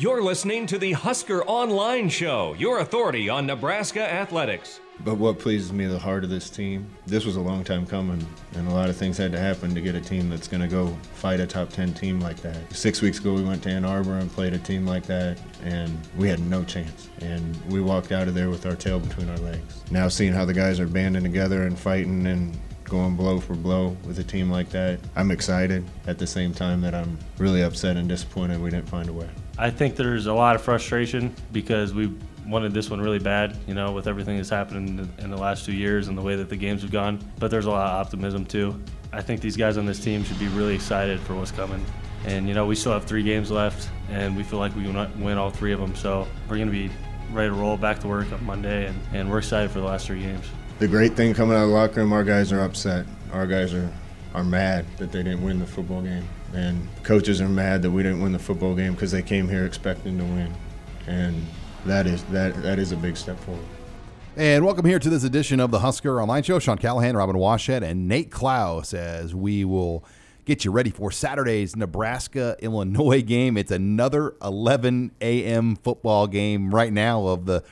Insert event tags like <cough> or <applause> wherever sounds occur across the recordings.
You're listening to the Husker Online Show, your authority on Nebraska athletics. But what pleases me the heart of this team, this was a long time coming, and a lot of things had to happen to get a team that's going to go fight a top 10 team like that. Six weeks ago, we went to Ann Arbor and played a team like that, and we had no chance. And we walked out of there with our tail between our legs. Now, seeing how the guys are banding together and fighting and going blow for blow with a team like that, I'm excited at the same time that I'm really upset and disappointed we didn't find a way. I think there's a lot of frustration because we wanted this one really bad, you know, with everything that's happened in the last two years and the way that the games have gone. But there's a lot of optimism too. I think these guys on this team should be really excited for what's coming. And, you know, we still have three games left, and we feel like we can win all three of them. So we're going to be ready to roll back to work on Monday, and, and we're excited for the last three games. The great thing coming out of the locker room, our guys are upset. Our guys are, are mad that they didn't win the football game and coaches are mad that we didn't win the football game because they came here expecting to win, and that is that that is a big step forward. And welcome here to this edition of the Husker Online Show. Sean Callahan, Robin Washut, and Nate Clouse as we will get you ready for Saturday's Nebraska Illinois <laughs> game. It's another 11 a.m. football game right now of the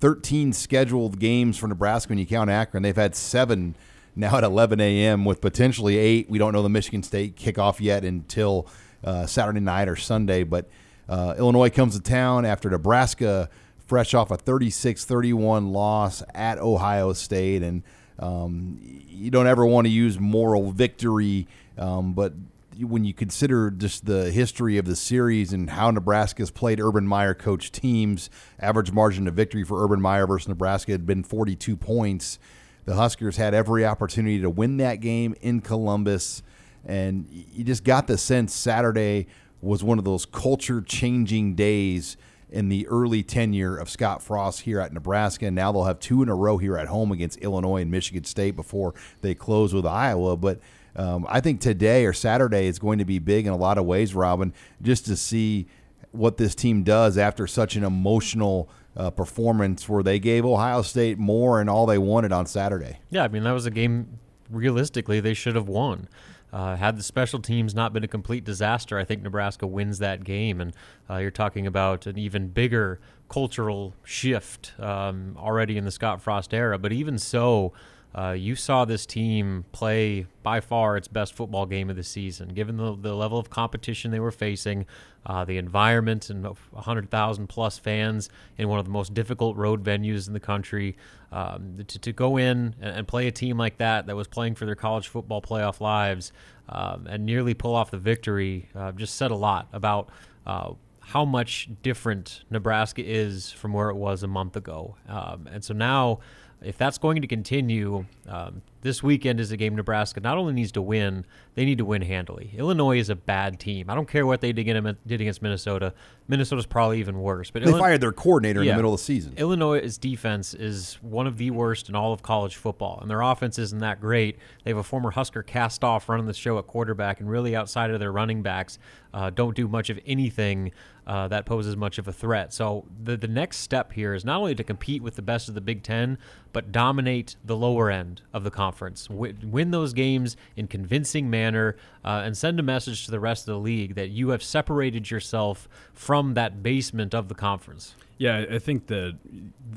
13 scheduled games for Nebraska when you count Akron. They've had seven now at 11 a.m. with potentially eight. We don't know the Michigan State kickoff yet until uh, Saturday night or Sunday. But uh, Illinois comes to town after Nebraska, fresh off a 36 31 loss at Ohio State. And um, you don't ever want to use moral victory, um, but when you consider just the history of the series and how Nebraska's played Urban Meyer coach teams, average margin of victory for Urban Meyer versus Nebraska had been 42 points. The Huskers had every opportunity to win that game in Columbus, and you just got the sense Saturday was one of those culture changing days in the early tenure of Scott Frost here at Nebraska. And now they'll have two in a row here at home against Illinois and Michigan State before they close with Iowa. But um, I think today or Saturday is going to be big in a lot of ways, Robin, just to see what this team does after such an emotional uh, performance where they gave Ohio State more and all they wanted on Saturday. Yeah, I mean that was a game realistically they should have won. Uh, had the special teams not been a complete disaster, I think Nebraska wins that game. And uh, you're talking about an even bigger cultural shift um, already in the Scott Frost era. But even so, uh, you saw this team play by far its best football game of the season, given the, the level of competition they were facing, uh, the environment, and 100,000 plus fans in one of the most difficult road venues in the country. Um, to, to go in and, play a team like that, that was playing for their college football playoff lives, um, and nearly pull off the victory, uh, just said a lot about uh, how much different Nebraska is from where it was a month ago. Um, and so now if that's going to continue, um, this weekend is a game Nebraska not only needs to win, they need to win handily. Illinois is a bad team. I don't care what they did against Minnesota. Minnesota's probably even worse. But they Illinois, fired their coordinator yeah, in the middle of the season. Illinois' defense is one of the worst in all of college football, and their offense isn't that great. They have a former Husker cast off running the show at quarterback, and really outside of their running backs, uh, don't do much of anything uh, that poses much of a threat. So the the next step here is not only to compete with the best of the Big Ten, but dominate the lower end of the conference, w- win those games in convincing manner, uh, and send a message to the rest of the league that you have separated yourself from that basement of the conference. Yeah, I think that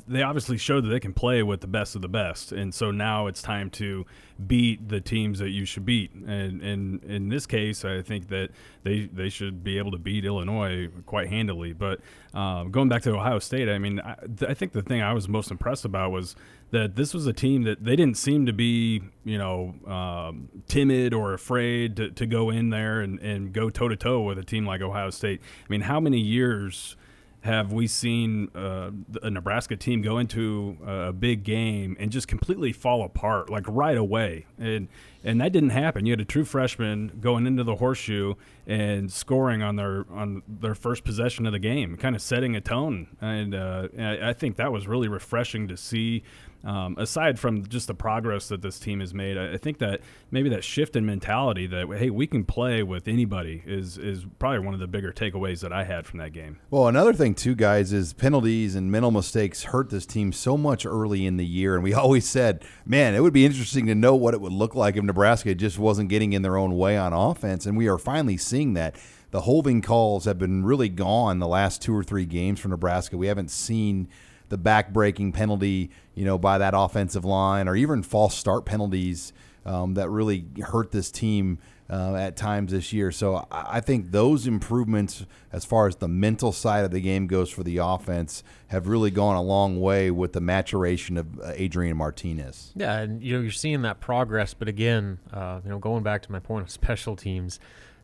they obviously showed that they can play with the best of the best, and so now it's time to beat the teams that you should beat. And, and in this case, I think that they they should be able to beat Illinois quite handily. But uh, going back to Ohio State, I mean, I, I think the thing I was most impressed about was that this was a team that they didn't seem to be, you know, um, timid or afraid to, to go in there and, and go toe to toe with a team like Ohio State. I mean, how many years have we seen uh, a Nebraska team go into a big game and just completely fall apart like right away? And and that didn't happen. You had a true freshman going into the horseshoe and scoring on their on their first possession of the game, kind of setting a tone. And uh, I think that was really refreshing to see. Um, aside from just the progress that this team has made, I, I think that maybe that shift in mentality that hey, we can play with anybody is is probably one of the bigger takeaways that I had from that game. Well, another thing too, guys, is penalties and mental mistakes hurt this team so much early in the year, and we <laughs> always said, man, it would be interesting to know what it would look like if Nebraska just wasn't getting in their own way on offense, and we are finally seeing that. The holding calls have been really gone the last two or three games for Nebraska. We haven't seen the back-breaking penalty, you know, by that offensive line, or even false start penalties um, that really hurt this team uh, at times this year. So I think those improvements, as far as the mental side of the game goes for the offense, have really gone a long way with the maturation of uh, Adrian Martinez. Yeah, and you know you're seeing that progress, but again, uh, you know, going back to my point of <laughs> special teams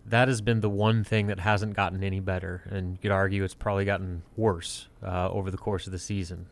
that has been the one thing that hasn't gotten any better, and you could argue it's probably gotten worse uh, over the course of the season.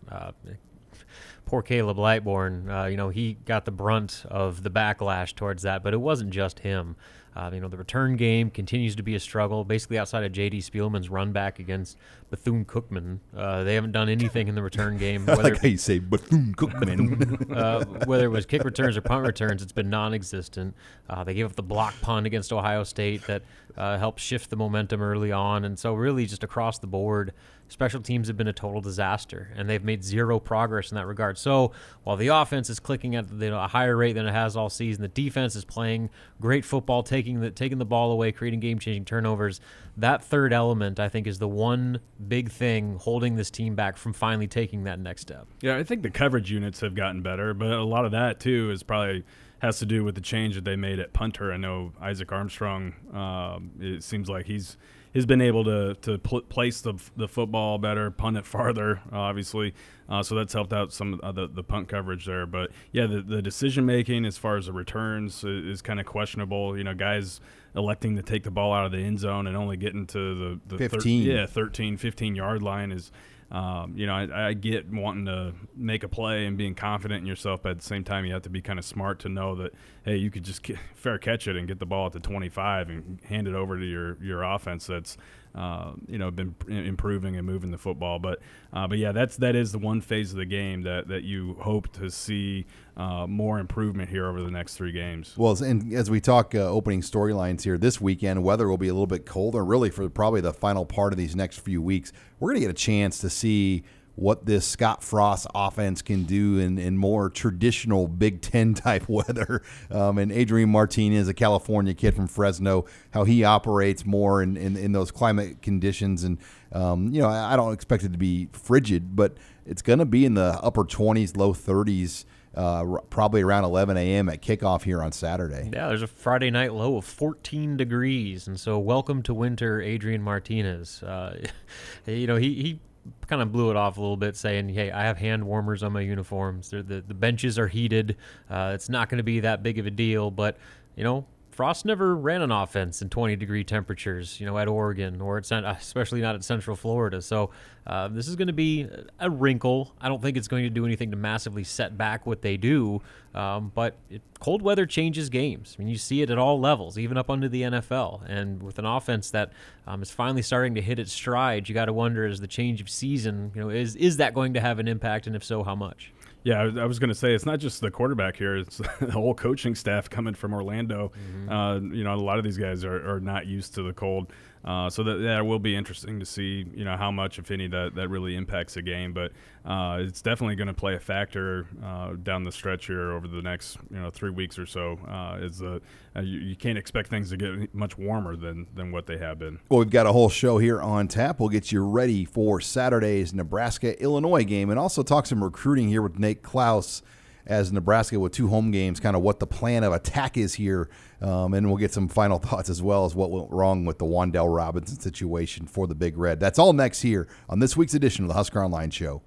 Poor Caleb Lightbourn, uh, you know, he got the brunt of the backlash towards that, but it wasn't just him. Uh, you know, the return game continues to be a struggle. Basically, outside of J.D. Spielman's run back against Bethune Cookman, uh, they haven't done anything in the return <laughs> game. Whether, like how you say Bethune Cookman. uh, <laughs> whether it was kick returns or punt returns, it's been non-existent. Uh, they gave up the block punt against Ohio State that uh, helped shift the momentum early on, and so really just across the board special teams have been a total disaster, and they've made zero progress in that regard. So while the offense is clicking at you know, a higher rate than it has all season, the defense is playing great football, taking the taking the ball away, creating game-changing turnovers. That third element, I think, is the one big thing holding this team back from finally taking that next step. Yeah, I think the coverage units have gotten better, but a lot of that too is probably has to do with the change that they made at punter. I know Isaac Armstrong. Um, it seems like he's has been able to to pl- place the, the football better, punt it farther, obviously. Uh, so that's helped out some of the, the punt coverage there. But yeah, the, the decision making as far as the returns is, is kind of questionable. You know, guys electing to take the ball out of the end zone and only getting to the, the 15. Thir- yeah, 13, 15 yard line is – um, you know, I, I, get wanting to make a play and being confident in yourself, but at the same time, you have to be kind of smart to know that hey, you could just fair catch it and get the ball at the 25 and hand it over to your your offense. That's uh, you know been improving and moving the football. But uh, but yeah, that's that is the one phase of the game that that you hope to see uh, more improvement here over the next three games. Well, and as we talk uh, opening storylines here this weekend, weather will be a little bit colder. Really, for probably the final part of these next few weeks, we're going to get a chance to see what this Scott Frost offense can do in, in more traditional Big Ten <laughs> type weather. Um, and Adrian Martinez, a California kid from Fresno, how he operates more in, in, in those climate conditions. And, um, you know, I, I don't expect it to be frigid, but it's going to be in the upper 20s, low 30s. Uh, probably around 11 a.m. at kickoff here on Saturday. Yeah, there's a Friday night low of 14 degrees, and so welcome to winter, Adrian Martinez. Uh, <laughs> you know, he, he kind of blew it off a little bit, saying, "Hey, I have hand warmers on my uniforms. the the benches are heated. Uh, it's not going to be that big of a deal." But you know, Frost never ran an offense in 20 degree temperatures, you know, at Oregon or at, especially not at Central Florida. So uh, this is going to be a wrinkle. I don't think it's going to do anything to massively set back what they do, um, but it, cold weather changes games. I mean, you see it at all levels, even up under the NFL. And with an offense that um, is finally starting to hit its stride, you got to wonder: is the change of season, you know, is is that going to have an impact, and if so, how much? Yeah, I was going to say it's not just the quarterback here; it's <laughs> the whole coaching staff coming from Orlando. Mm-hmm. Uh, you know, a lot of these guys are, are not used to the cold. Uh, so that that will be interesting to see, you know, how much, if any, that, that really impacts the game. But uh, it's definitely going to play a factor uh, down the stretch here over the next, you know, three weeks or so. Uh, is the uh, you, you, can't expect things to get much warmer than than what they have been. Well, we've got a whole show here on tap. We'll get you ready for Saturday's Nebraska Illinois game, and also talk some recruiting here with Nate Clouse as Nebraska with two home games, kind of what the plan of attack is here. Um, and we'll get some final <laughs> thoughts as well as what went wrong with the Wan'Dale Robinson situation for the Big Red. That's all next here on this week's edition of the Husker Online Show.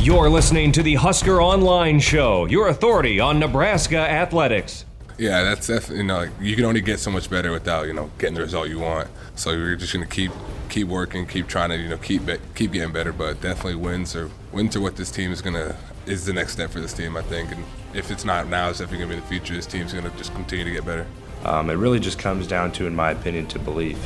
You're listening to the Husker Online Show, your authority on Nebraska athletics. Yeah, that's definitely you know you can only get so much better without you know getting the result you want. So we're just gonna keep keep working, keep trying to you know keep keep getting better. But definitely wins are wins are what this team is gonna is the next step for this team, I think. And if it's not now, it's definitely gonna be the future. This team's gonna just continue to get better. Um, it really just comes down to, in my opinion, to belief.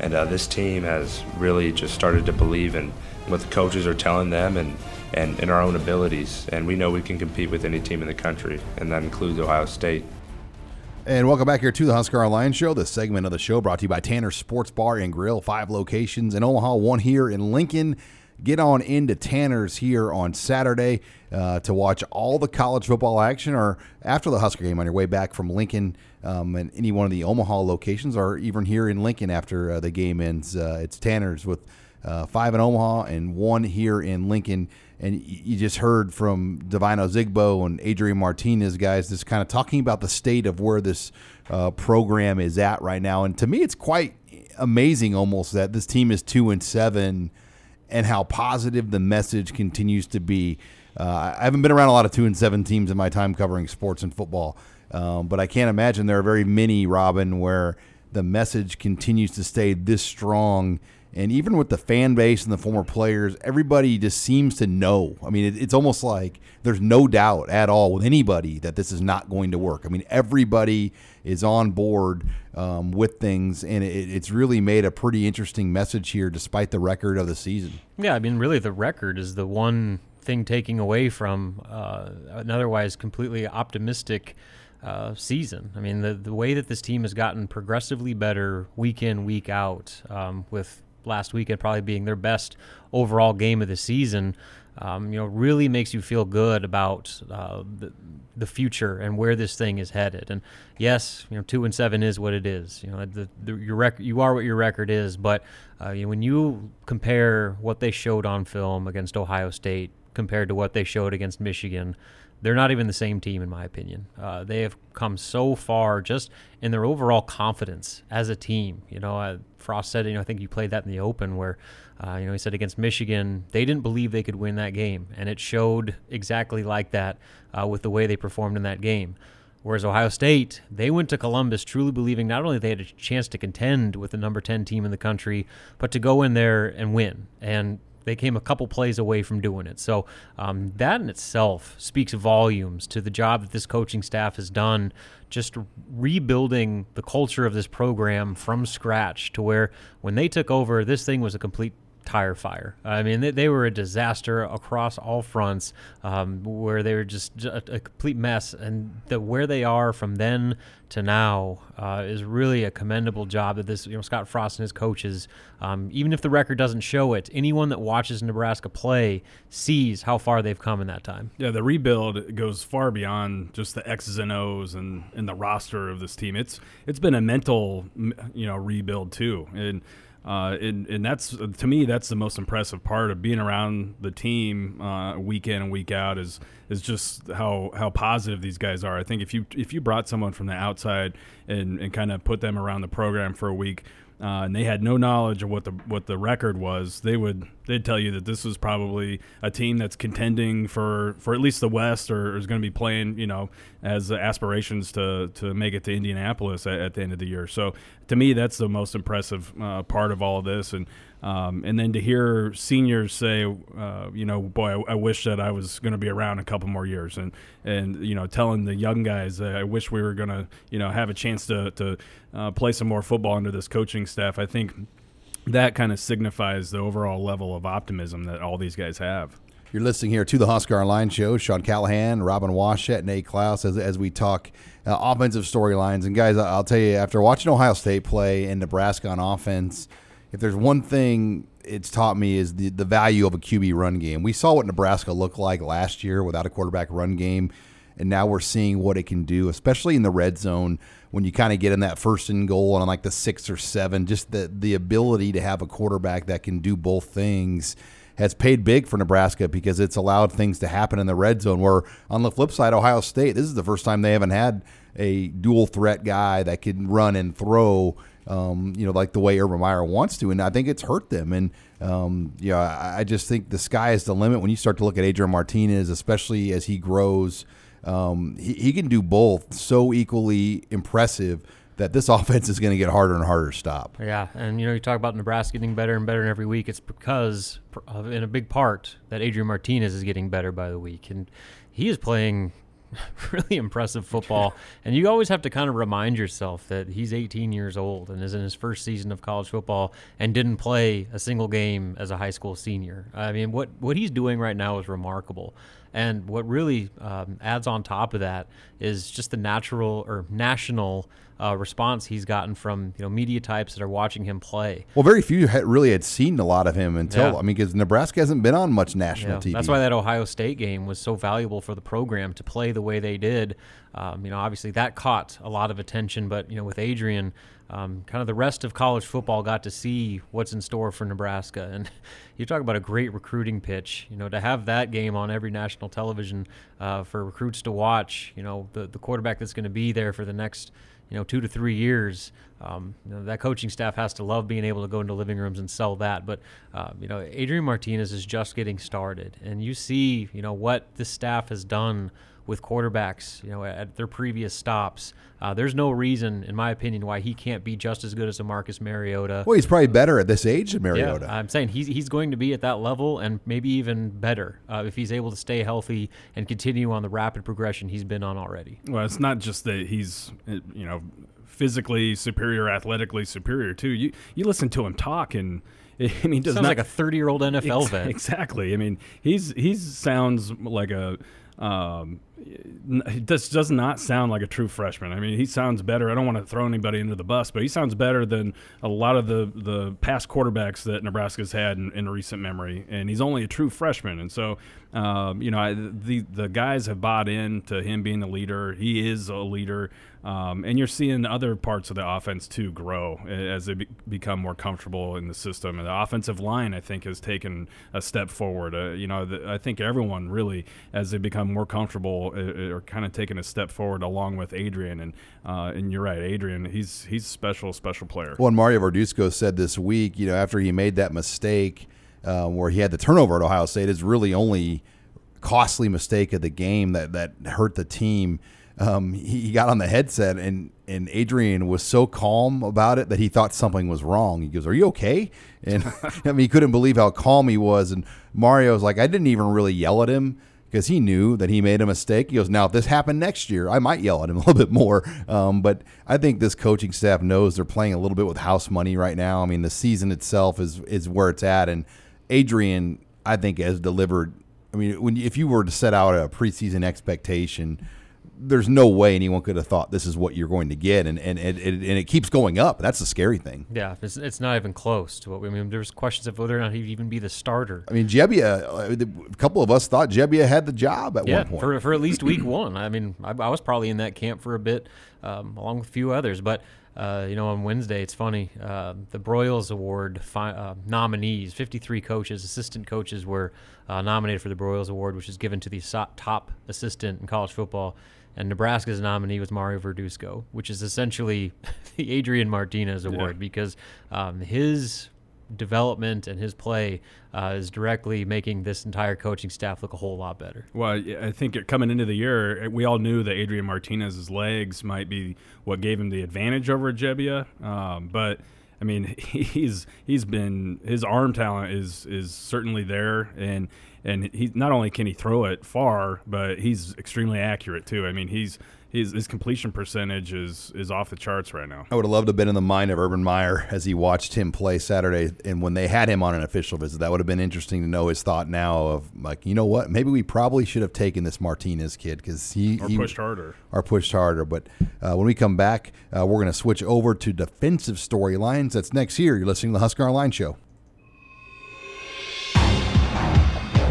And uh, this team has really just started to believe in what the coaches are telling them and, and in our own abilities. And we know we can compete with any team in the country, and that includes Ohio State. And welcome back here to the Husker Online Show. This segment of the show brought to you by Tanner Sports Bar and Grill. Five locations in Omaha, one here in Lincoln. Get on into Tanner's here on Saturday uh, to watch all the college football action or after the Husker game on your way back from Lincoln um, and any one of the Omaha locations or even here in Lincoln after uh, the game ends. Uh, it's Tanner's with uh, five in Omaha and one here in Lincoln. And you just heard from Divino Zigbo and Adrian Martinez, guys, just kind of talking about the state of where this uh, program is at right now. And to me, it's quite amazing almost that this team is two and seven and how positive the message continues to be. Uh, I haven't been around a lot of two and seven teams in my time covering sports and football, um, but I can't imagine there are very many, Robin, where the message continues to stay this strong. And even with the fan base and the former players, everybody just seems to know. I mean, it, it's almost like there's no doubt at all with anybody that this is not going to work. I mean, everybody is on board um, with things, and it, it's really made a pretty interesting message here, despite the record of the season. Yeah, I mean, really, the record is the one thing taking away from uh, an otherwise completely optimistic uh, season. I mean, the the way that this team has gotten progressively better week in, week out, um, with last weekend probably being their best overall game of the season. Um, you know, really makes you feel good about uh, the, the future and where this thing is headed. And yes, you know, two and seven is what it is. You know, the, the your record, you are what your record is. But uh, you know, when you compare what they showed on film against Ohio State compared to what they showed against Michigan, they're not even the same team, in my opinion. Uh, they have come so far just in their overall confidence as a team. You know, uh, Frost said, you know, I think you played that in the Open where, uh, you know, he said against Michigan, they didn't believe they could win that game. And it showed exactly like that uh, with the way they performed in that game. Whereas Ohio State, they went to Columbus truly believing not only they had a chance to contend with the number 10 team in the country, but to go in there and win. And they came a couple plays away from doing it. So um, that in itself speaks volumes to the job that this coaching staff has done, just rebuilding the culture of this program from scratch to where when they took over, this thing was a complete tire fire. I mean, they, they were a disaster across all fronts, um, where they were just a, a, complete mess. And the where they are from then to now uh, is really a commendable job that this, you know, Scott Frost and his coaches. Um, even if the record doesn't show it, anyone that watches Nebraska play sees how far they've come in that time. Yeah, the rebuild goes far beyond just the X's and O's and, and the roster of this team. It's it's been a mental, you know, rebuild too, and uh, and, and that's to me that's the most impressive part of being around the team uh, week in and week out is is just how how positive these guys are. I think if you if you brought someone from the outside and, and kind of put them around the program for a week, uh, and they had no knowledge of what the what the record was, they would they'd tell you that this was probably a team that's contending for, for at least the West or is going to be playing, you know, as aspirations to, to make it to Indianapolis at, at the end of the year. So to me, that's the most impressive uh, part of all of this. And um, and then to hear seniors say, uh, you know, boy, I, I wish that I was going to be around a couple more years, and and you know, telling the young guys, uh, I wish we were going to, you know, have a chance to to uh, play some more football under this coaching staff. I think that kind of signifies the overall level of optimism that all these guys have. You're listening here to the Husker Online Show. Sean Callahan, Robin Washut, Nate Clouse as, as we talk uh, offensive storylines. And guys, I'll tell you, after watching Ohio State play and Nebraska on offense, if there's one thing it's taught me is the, the value of a QB run game. We saw what Nebraska looked like last year without a quarterback run game, and now we're seeing what it can do, especially in the red zone when you kind of get in that first and goal on like the six or seven. Just the the ability to have a quarterback that can do both things has paid big for Nebraska because it's allowed things to happen in the red zone. Where on the flip side, Ohio State, this is the first time they haven't had a dual threat guy that can run and throw um, you know, like the way Urban Meyer wants to, and I think it's hurt them. And um, yeah, I, I just think the sky is the limit when you start to look at Adrian Martinez, especially as he grows. Um, he, he can do both so equally impressive that this <laughs> offense is going to get harder and harder to stop. Yeah, and you know you talk about Nebraska getting better and better every week. It's because, in a big part, that Adrian Martinez is getting better by the week, and he is playing <laughs> really impressive football. and you always have to kind of remind yourself that he's 18 years old and is in his first season of college football and didn't play a single game as a high school senior. I mean, what what he's doing right now is remarkable. And what really um, adds on top of that is just the natural or national uh, response he's gotten from you know media types that are watching him play. Well, very few had really had seen a lot of him until Yeah. I mean, because Nebraska hasn't been on much national Yeah, TV. That's why that Ohio State game was so valuable for the program to play the way they did. Um, you know, obviously that caught a lot of attention, but you know, with Adrian, um, kind of the rest of college football got to see what's in store for Nebraska. And <laughs> you talk about a great recruiting pitch. You know, to have that game on every national television uh, for recruits to watch. You know, the the quarterback that's going to be there for the next you know, two to three years. Um, you know, that coaching staff has to love being able to go into living rooms and sell that. But uh, you know, Adrian Martinez is just getting started, and you see, you know, what this staff has done with quarterbacks, you know, at their previous stops. Uh, there's no reason, in my opinion, why he can't be just as good as a Marcus Mariota. well, he's probably better at this age than Mariota. Yeah, I'm saying he's he's going to be at that level and maybe even better uh, if he's able to stay healthy and continue on the rapid progression he's been on already. Well, it's not just that he's, uh, you know, physically superior, athletically superior too. You you listen to him talk, and, <laughs> and he does Sounds not like a 30 year old NFL Ex- vet. <laughs> Exactly. I mean, he's he's sounds like a. Um, he does not sound like a true freshman. I mean, he sounds better. I don't want to throw anybody into the bus, but he sounds better than a lot of the the past quarterbacks that Nebraska's had in, in recent memory. And he's only a true freshman, and so um, you know I, the the guys have bought in to him being the leader. He is a leader. Um, and you're seeing other parts of the offense too grow as they be- become more comfortable in the system. And the offensive line, I think, has taken a step forward. Uh, you know, the, I think everyone really, as they become more comfortable, uh, are kind of taking a step forward along with Adrian. And uh, and you're right, Adrian, he's he's special, special player. Well, and Mario Verduzco said this week, you know, after he made that mistake um, where he had the turnover at Ohio State, is really only costly mistake of the game that that hurt the team. Um, he, he got on the headset and and Adrian was so calm about it that he thought something was wrong. He goes, "Are you okay?" And <laughs> <laughs> I mean, he couldn't believe how calm he was. And Mario's like, "I didn't even really yell at him." Because he knew that he made a mistake. He goes, Now, if this happened next year, I might yell at him <laughs> a little bit more. Um, but I think this coaching staff knows they're playing a little bit with house money right now. I mean, the season itself is is where it's at, and Adrian, I think, has delivered. I mean, when if you were to set out a preseason expectation, there's no way anyone could have thought this is what you're going to get, and and and, and it keeps going up. That's the scary thing. Yeah, it's, it's not even close to what we I mean. There's questions of whether or not he'd even be the starter. I mean, Gebbia, uh, a couple of us thought Gebbia had the job at yeah, one point. for, for at least week one. I mean, I, I was probably in that camp for a bit, um, along with a few others. But uh, you know, on Wednesday, it's funny. Uh, the Broyles Award fi- uh, nominees, 53 coaches, assistant coaches, were uh, nominated for the Broyles Award, which is given to the so- top assistant in college football. And Nebraska's nominee was Mario Verduzco, which is essentially <laughs> the Adrian Martinez Award because um, his development and his play uh, is directly making this entire coaching staff look a whole lot better. Well, I think coming into the year, we all knew that Adrian Martinez's legs might be what gave him the advantage over Gebbia. Um, but I mean, <laughs> he's he's been his arm talent is is certainly there, and and he not only can he throw it far, but he's extremely accurate too. I mean, he's his his completion percentage is is off the charts right now. I would have loved to have been in the mind of Urban Meyer as he watched him play Saturday, and when they had him on an official visit, that would have been interesting to know his thought now of like, you know what, maybe we probably should have taken this Martinez kid because he Or he- pushed harder. or pushed harder. But uh, when we come back, uh, we're going to switch over to defensive storylines. That's next here. You're listening to the Husker Online Show.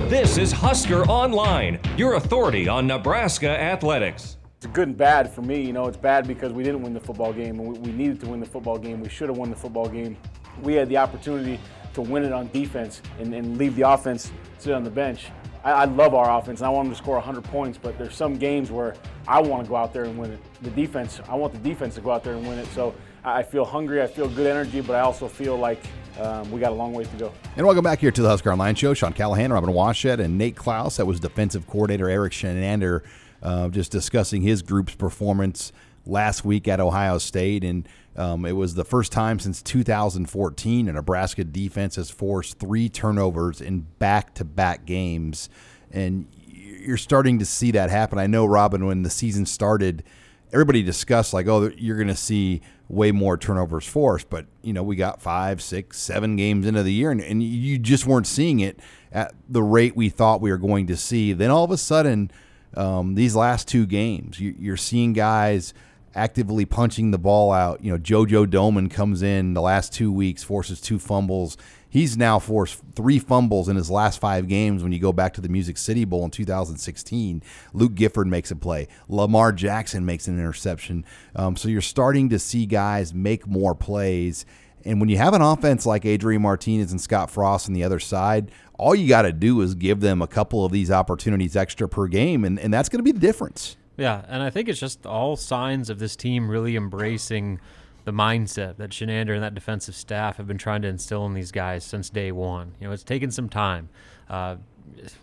This is Husker Online, your authority on Nebraska athletics. It's good and bad for me. You know, it's bad because we didn't win the football game, and we, we needed to win the football game. We should have won the football game. We had the opportunity to win it on defense and, and leave the offense sit on the bench. I, I love our offense, and I want them to score 100 points. But there's some games where I want to go out there and win it. The defense, I want the defense to go out there and win it. So I feel hungry. I feel good energy, but I also feel like um, we got a long ways to go. And welcome back here to the Husker Online Show. Sean Callahan, Robin Washut, and Nate Clouse. That was defensive coordinator Eric Chinander uh, just discussing his group's performance last week at Ohio State, and um, it was the first time since 2014 a Nebraska defense has forced three turnovers in back-to-back games, and you're starting to see that happen. I know, Robin, when the season started, everybody discussed like, oh, you're going to see way more turnovers forced, but you know we got five, six, seven games into the year, and, and you just weren't seeing it at the rate we thought we were going to see. Then all of a sudden, um, these last two games, you, you're seeing guys actively punching the ball out. You know, JoJo Domann comes in the last two weeks, forces two fumbles. He's now forced three fumbles in his last five games when you go back to the Music City Bowl in 2016. Luke Gifford makes a play. Lamar Jackson makes an interception. Um, so you're starting to see guys make more plays. And when you have an offense like Adrian Martinez and Scott Frost on the other side, all you got to do is give them a couple of these opportunities extra per game, and, and that's going to be the difference. Yeah, and I think it's just all signs of this team really embracing the mindset that Chinander and that defensive staff have been trying to instill in these guys since day one. You know, it's taken some time. Uh,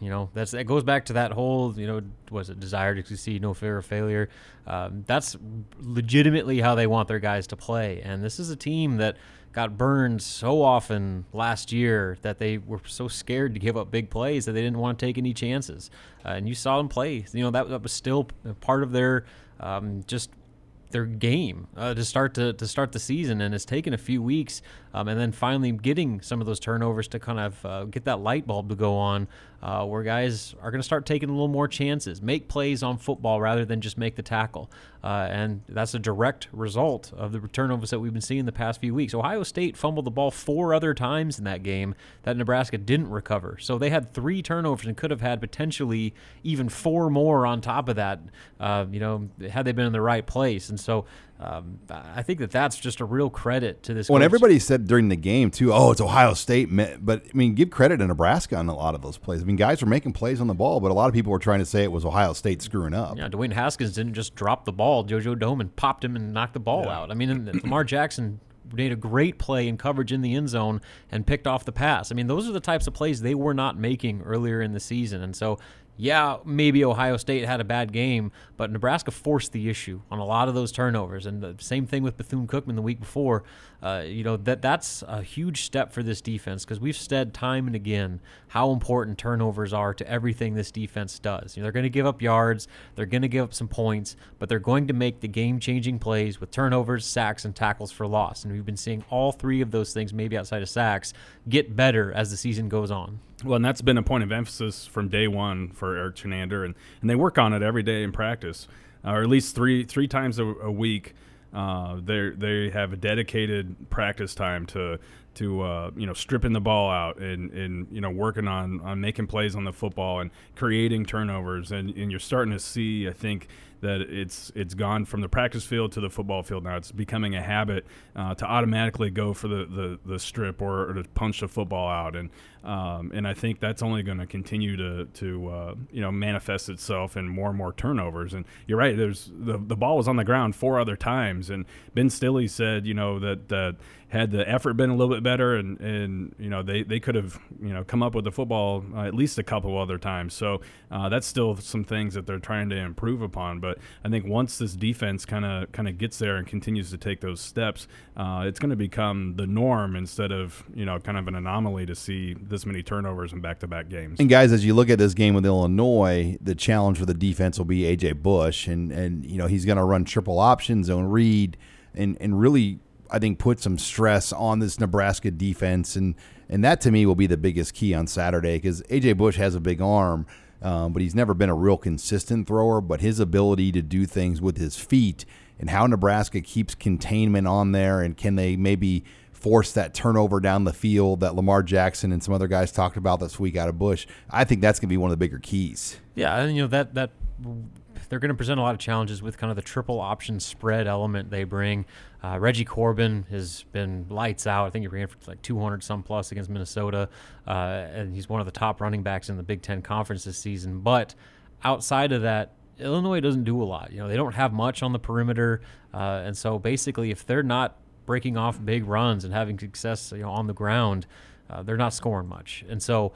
you know, that's that goes back to that whole, you know, was it desire to succeed, no fear of failure. Um, that's legitimately how they want their guys to play. And this is a team that got burned so often last year that they were so scared to give up big plays that they didn't want to take any chances. Uh, and you saw them play. You know that, that was still part of their um, just their game uh, to start to, to start the season, and it's taken a few weeks, um, and then finally getting some of those turnovers to kind of uh, get that light bulb to go on, uh, where guys are going to start taking a little more chances, make plays on football rather than just make the tackle, uh, and that's a direct result of the turnovers that we've been seeing the past few weeks. Ohio State fumbled the ball four other times in that game that Nebraska didn't recover, so they had three turnovers and could have had potentially even four more on top of that. Uh, you know, had they been in the right place, and so um, I think that that's just a real credit to this. When everybody said during the game too, oh, it's Ohio State, but I mean, give credit to Nebraska on a lot of those plays. I mean, guys were making plays on the ball, but a lot of people were trying to say it was Ohio State screwing up. Yeah, Dwayne Haskins didn't just drop the ball. JoJo Domann popped him and knocked the ball yeah. out. I mean, Lamar Jackson made a great play in coverage in the end zone and picked off the pass. I mean, those are the types of plays they were not making earlier in the season. And so yeah, maybe Ohio State had a bad game, but Nebraska forced the issue on a lot of those turnovers. And the same thing with Bethune Cookman the week before. Uh, you know that that's a huge step for this defense because we've said time and again how important turnovers are to everything this defense does. You know, they're going to give up yards, they're going to give up some points, but they're going to make the game-changing plays with turnovers, sacks, and tackles for loss. And we've been seeing all three of those things, maybe outside of sacks, get better as the season goes on. Well, and that's been a point of emphasis from day one for Eric Chinander, and, and they work on it every day in practice, uh, or at least three three times a, a week. Uh, they they have a dedicated practice time to to uh, you know stripping the ball out and, and you know working on, on making plays on the football and creating turnovers and, and you're starting to see I think that it's it's gone from the practice field to the football field now. It's becoming a habit uh, to automatically go for the, the, the strip or, or, to punch the football out, and um, and I think that's only going to continue to to uh, you know manifest itself in more and more turnovers. And you're right. There's the the ball was on the ground four other times, and Ben Stille said you know that that had the effort been a little bit better and, and you know they, they could have you know come up with the football uh, at least a couple other times so uh, that's still some things that they're trying to improve upon but I think once this defense kind of kind of gets there and continues to take those steps uh, it's going to become the norm instead of you know kind of an anomaly to see this many turnovers in back-to-back games. And guys as you look at this game with Illinois the challenge for the defense will be AJ Bush. And and you know he's going to run triple option zone read and and really I think put some stress on this Nebraska defense, and and that to me will be the biggest key on Saturday because AJ Bush has a big arm, um, but he's never been a real consistent thrower. But his ability to do things with his feet and how Nebraska keeps containment on there, and can they maybe force that turnover down the field that Lamar Jackson and some other guys talked about this week out of Bush. I think that's going to be one of the bigger keys. Yeah, and you know that that they're going to present a lot of challenges with kind of the triple option spread element they bring. Uh, Reggie Corbin has been lights out. I think he ran for like 200 some plus against Minnesota, uh, and he's one of the top running backs in the Big Ten Conference this season. But outside of that, Illinois doesn't do a lot. You know, they don't have much on the perimeter, uh, and so basically, if they're not breaking off big runs and having success, you know, on the ground, uh, they're not scoring much. And so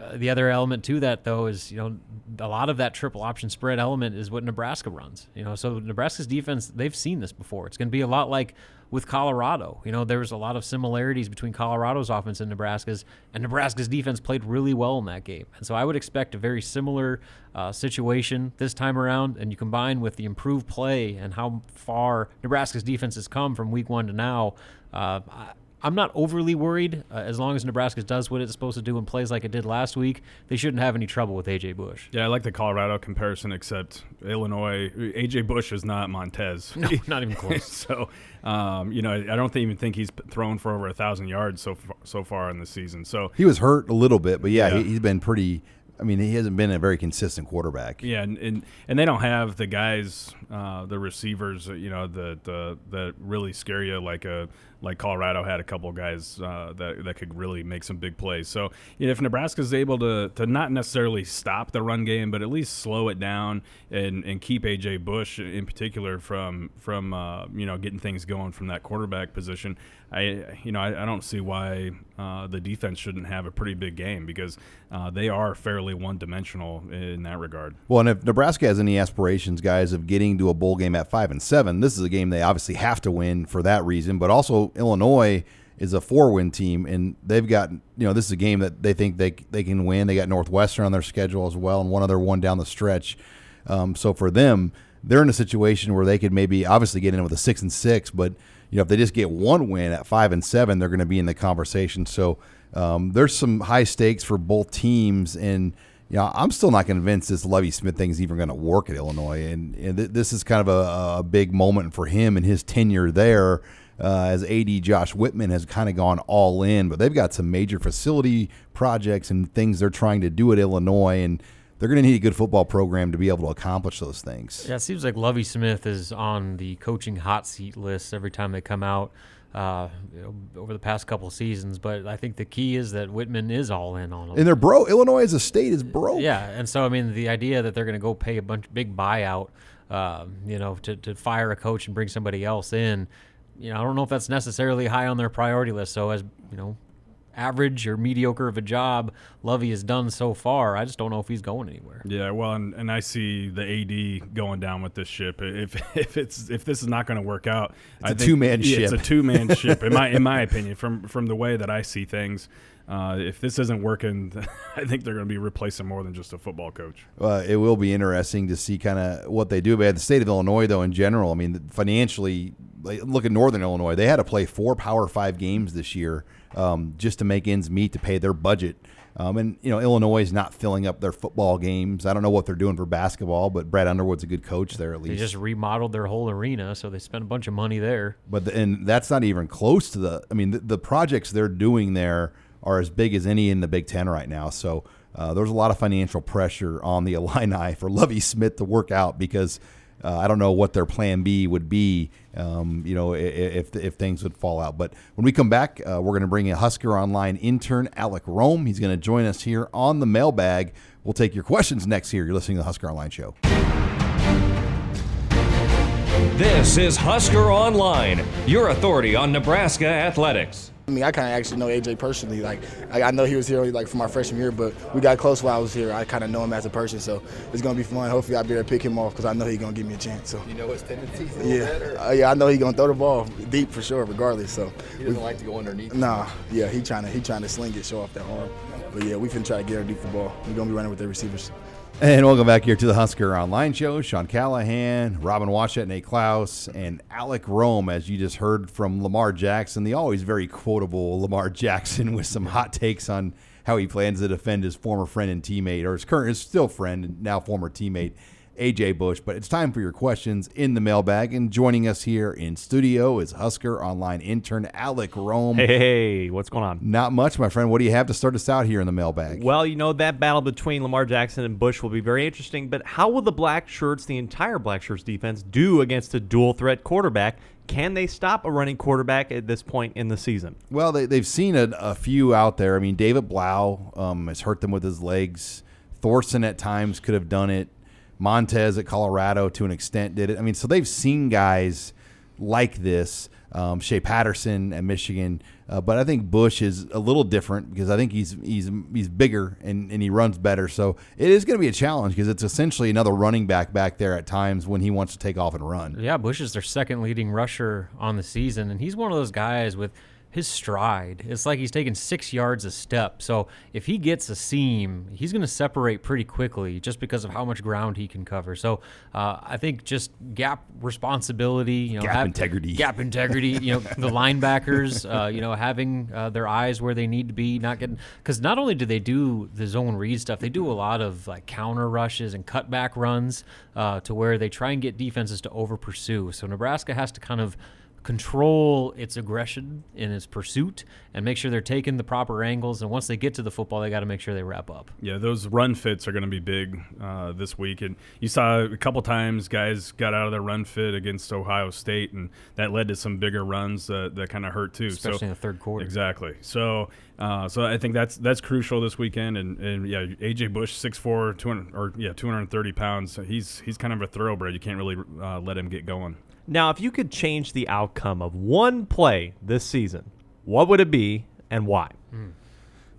Uh, the other element to that, though, is you know a lot of that triple option spread element is what Nebraska runs. You know, so Nebraska's defense they've seen this before. It's going to be a lot like with Colorado. You know, there was a lot of similarities between Colorado's offense and Nebraska's, and Nebraska's defense played really well in that game. And so I would expect a very similar uh, situation this time around. And you combine with the improved play and how far Nebraska's defense has come from week one to now. Uh, I'm not overly worried. Uh, as long as Nebraska does what it's supposed to do and plays like it did last week, they shouldn't have any trouble with AJ Bush. Yeah, I like the Colorado comparison, except Illinois. AJ Bush is not Montez. <laughs> No, not even <laughs> close. so, um, you know, I don't even think he's thrown for over a thousand yards so far, so far in the season. So he was hurt a little bit, but yeah, yeah. He, has been pretty. I mean, he hasn't been a very consistent quarterback. Yeah, and and, and they don't have the guys, uh, the receivers, you know, that that really scare you like a like Colorado had a couple guys uh, that that could really make some big plays. So if Nebraska's able to to not necessarily stop the run game, but at least slow it down and and keep AJ Bush in particular from from uh, you know getting things going from that quarterback position, I you know I, I don't see why uh, the defense shouldn't have a pretty big game because uh, they are fairly one dimensional in that regard. Well, and if Nebraska has any aspirations, guys, of getting to a bowl game at five and seven, this is a game they obviously have to win for that reason, but also Illinois is a four-win team, and they've got you know this is a game that they think they they can win. They got Northwestern on their schedule as well, and one other one down the stretch. Um, so for them, they're in a situation where they could maybe obviously get in with a six and six, but you know if they just get one win at five and seven, they're going to be in the conversation. So um, there's some high stakes for both teams, and you know, I'm still not convinced this Lovie Smith thing is even going to work at Illinois, and, and th- this is kind of a, a, big moment for him and his tenure there uh, as AD Josh Whitman has kind of gone all in, but they've got some major facility projects and things they're trying to do at Illinois, and they're going to need a good football program to be able to accomplish those things. Yeah, it seems like Lovie Smith is on the coaching hot seat list every time they come out. Uh, you know, over the past couple seasons, but I think the key is that Whitman is all in on them. And they're broke. Illinois as a state is broke. Yeah, and so I mean, the idea that they're going to go pay a bunch big buyout, uh, you know, to, to fire a coach and bring somebody else in, you know, I don't know if that's necessarily high on their priority list. So as you know, average or mediocre of a job Lovie has done so far, I just don't know if he's going anywhere. Yeah, well, and, and I see the AD going down with this ship. If <laughs> if it's if this is not going to work out, it's I a two man yeah, ship. It's a two man <laughs> ship in my in my opinion. From from the way that I see things. Uh, if this isn't working, <laughs> I think they're going to be replacing more than just a football coach. Uh, it will be interesting to see kind of what they do. But the state of Illinois, though, in general, I mean, financially, look at Northern Illinois. They had to play four Power Five games this year um, just to make ends meet to pay their budget. Um, and you know Illinois is not filling up their football games. I don't know what they're doing for basketball, but Brad Underwood's a good coach there at least. They just remodeled their whole arena, so they spent a bunch of money there. But the, and that's not even close to the. I mean, the, the, projects they're doing there are as big as any in the Big Ten right now. So uh, there's a lot of financial pressure on the <laughs> Illini for Lovie Smith to work out because uh, I don't know what their plan B would be, um, you know, if, if things would fall out. But when we come back, uh, we're going to bring a Husker Online intern, Alec Rome. He's going to join us here on the mailbag. We'll take your questions next here. You're listening to the Husker Online Show. This is Husker Online, your authority on Nebraska athletics. I mean, I kind of actually know AJ personally. Like, I, I, know he was here only like for my freshman year, but we got close while I was here. I kind of know him as a person, so it's gonna be fun. Hopefully, I'll be able to pick him off because I know he's gonna give me a chance. So you know his tendencies. yeah, uh, yeah, I know he's gonna throw the ball deep for sure, regardless. So he doesn't we, like to go underneath. Nah, yeah, he trying to he trying to sling it, show off that arm. But yeah, we finna try to get underneath the ball. We're gonna be running with the receivers. And welcome back here to the Husker Online Show. Sean Callahan, Robin Washut, Nate Clouse, and Alec Rome, as you just heard from Lamar Jackson, the always very quotable Lamar <laughs> Jackson with some hot takes on how he plans to defend his former friend and teammate, or his current, his still friend now former teammate, AJ Bush. But it's time for your questions in the mailbag. And joining us here in studio is Husker Online intern Alec Rome. Hey, hey, what's going on? Not much, my friend. What do you have to start us out here in the mailbag? Well, you know, that battle between Lamar Jackson and Bush will be very interesting. But how will the Black Shirts, the entire Black Shirts defense, do against a dual threat quarterback? Can they stop a running quarterback at this point in the season? Well, they, have seen a, a, few out there. I mean, David Blough um, has hurt them with his legs. Thorson at times could have done it. Montez at Colorado to an extent did it. I mean, so they've seen guys like this. Um, Shea Patterson at Michigan, uh, but I think Bush is a little different because I think he's he's he's bigger and, and he runs better. So it is going to be a challenge because it's essentially another running back back there at times when he wants to take off and run. Yeah, Bush is their second leading rusher on the season, and he's one of those guys with his stride. It's like he's taking six yards a step. So if he gets a seam, he's going to separate pretty quickly just because of how much ground he can cover. So uh, I think just gap responsibility, you know, Gap integrity. gap integrity. You know, the linebackers, uh, you know, having uh, their eyes where they need to be, not getting because not only do they do the zone read stuff, they do a lot of like counter rushes and cutback runs uh, to where they try and get defenses to over pursue. So Nebraska has to kind of control its aggression in its pursuit and make sure they're taking the proper angles. And once they get to the football, they got to make sure they wrap up. Yeah, those run fits are going to be big uh, this week, and you saw a couple times guys got out of their run fit against Ohio State, and that led to some bigger runs that, that kind of hurt too. Especially so, in the third quarter. Exactly. So, uh, so I think that's that's crucial this weekend, and, and yeah, AJ Bush, 6'4", 200 or yeah, two hundred and thirty pounds. He's he's kind of a thoroughbred. You can't really uh, let him get going. Now, if you could change the outcome of one play this season, what would it be and why?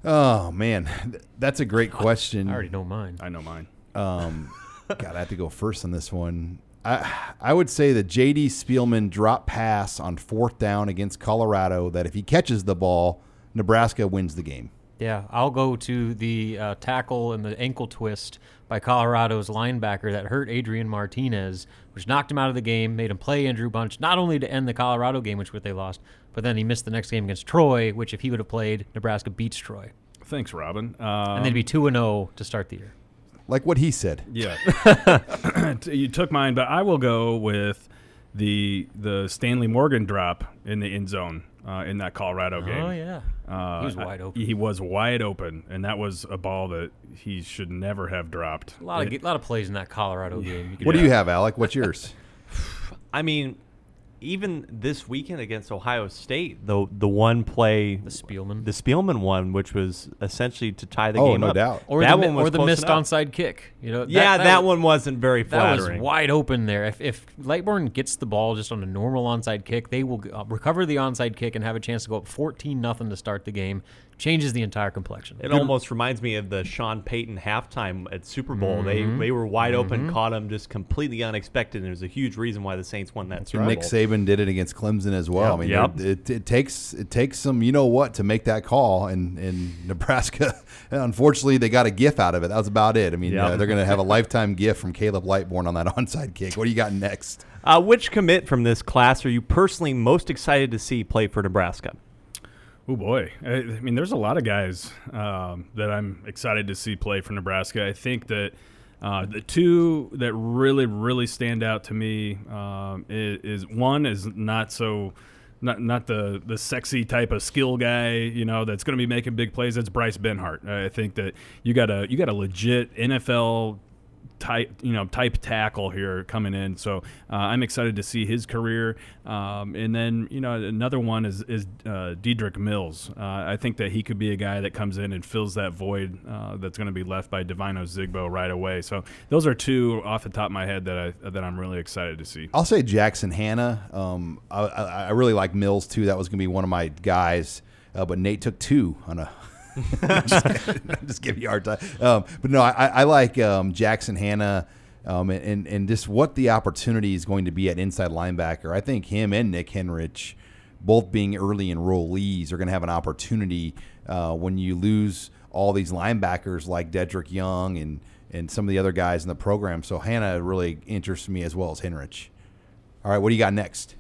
Oh man, that's a great question. I already know mine. I know mine. Um, <laughs> God, I have to go first on this one. I I would say the J.D. Spielman drop pass on fourth down against Colorado. That if he catches the ball, Nebraska wins the game. Yeah, I'll go to the uh, tackle and the ankle twist by Colorado's linebacker that hurt Adrian Martinez, which knocked him out of the game, made him play Andrew Bunch, not only to end the Colorado game, which what they lost, but then he missed the next game against Troy, which if he would have played, Nebraska beats Troy. Thanks, Robin. Um, and they'd be 2 and 0 to start the year. Like what he said. Yeah, <laughs> you took mine, but I will go with the the Stanley Morgan drop in the end zone uh, in that Colorado game. Oh, yeah. uh, He was wide open. He was wide open, and that was a ball that he should never have dropped. A lot of, It- a lot of plays in that Colorado game. could What do do. you have, Alec? What's yours? <sighs> I mean, even this weekend against Ohio State, the the one play, the Spielman, the Spielman one, which was essentially to tie the Oh, game no up. doubt. Or that the, one was or the missed enough. onside kick. You know, yeah, that, one wasn't very That flattering. was wide open there. If, if Lightbourn gets the ball just on a normal onside kick, they will uh, recover the onside kick and have a chance to go up 14 nothing to start the game. Changes the entire complexion. It almost reminds me of the Sean Payton halftime at Super Bowl. They Mhm. they were wide open, Mhm. caught him just completely unexpected, and it was a huge reason why the Saints won that Super Nick Bowl. Saban did it against Clemson as well. I mean, Yep. it, it takes it takes some you know what to make that call, and <laughs> and Nebraska, unfortunately, they got a gif out of it. That was about it. I mean, Yep. uh, they're going to have a lifetime gift from Caleb Lightbourn on that <laughs> onside kick. What do you got next? Uh, which commit from this class are you personally most excited to see play for Nebraska? Oh boy! I, I mean, there's a lot of guys um, that I'm excited to see play for Nebraska. I think that uh, the two that really, really stand out to me um, is, is one is not so. Not, not the, the sexy type of skill guy, you know, that's going to be making big plays. That's Bryce Benhart. I think that you got a you got a legit NFL type you know type tackle here coming in. So uh, I'm excited to see his career. Um, and then you know another one is is uh, Dedrick Mills. Uh, I think that he could be a guy that comes in and fills that void uh, that's going to be left by Devine Ozigbo right away. So those are two off the top of my head that I that I'm really excited to see. I'll say Jackson Hannah. Um, I, I, really like Mills too. That was going to be one of my guys, uh, but Nate took two on a. <laughs> just, just give you a hard time. Um, but no, I, I like um, Jackson Hannah. Um, and, and, and just what the opportunity is going to be at inside linebacker. I think him and Nick Henrich, both being early enrollees, are going to have an opportunity uh, when you lose all these linebackers like Dedrick Young and, and some of the other guys in the program. So Hannah really interests me as well as Henrich. All right, what do you got next?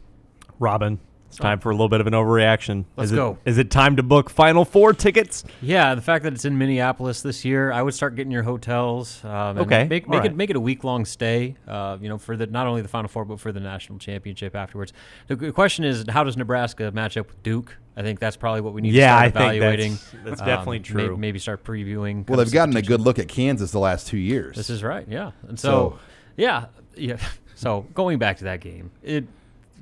Robin, it's time for a little bit of an overreaction. Let's is go. It, is it time to book Final Four tickets? Yeah, the fact that it's in Minneapolis this year, I would start getting your hotels. Um, and Okay, make, make right. it make it a week long stay. Uh, you know, for the not only the Final Four but for the national championship afterwards. The question is, how does Nebraska match up with Duke? I think that's probably what we need Yeah, to I start think that's- evaluating. that's Um, definitely may- true. maybe start previewing. Well, they've gotten a good look at Kansas the last two years. This is right. Yeah, and so, So- yeah, <laughs> yeah. So going back to that game, it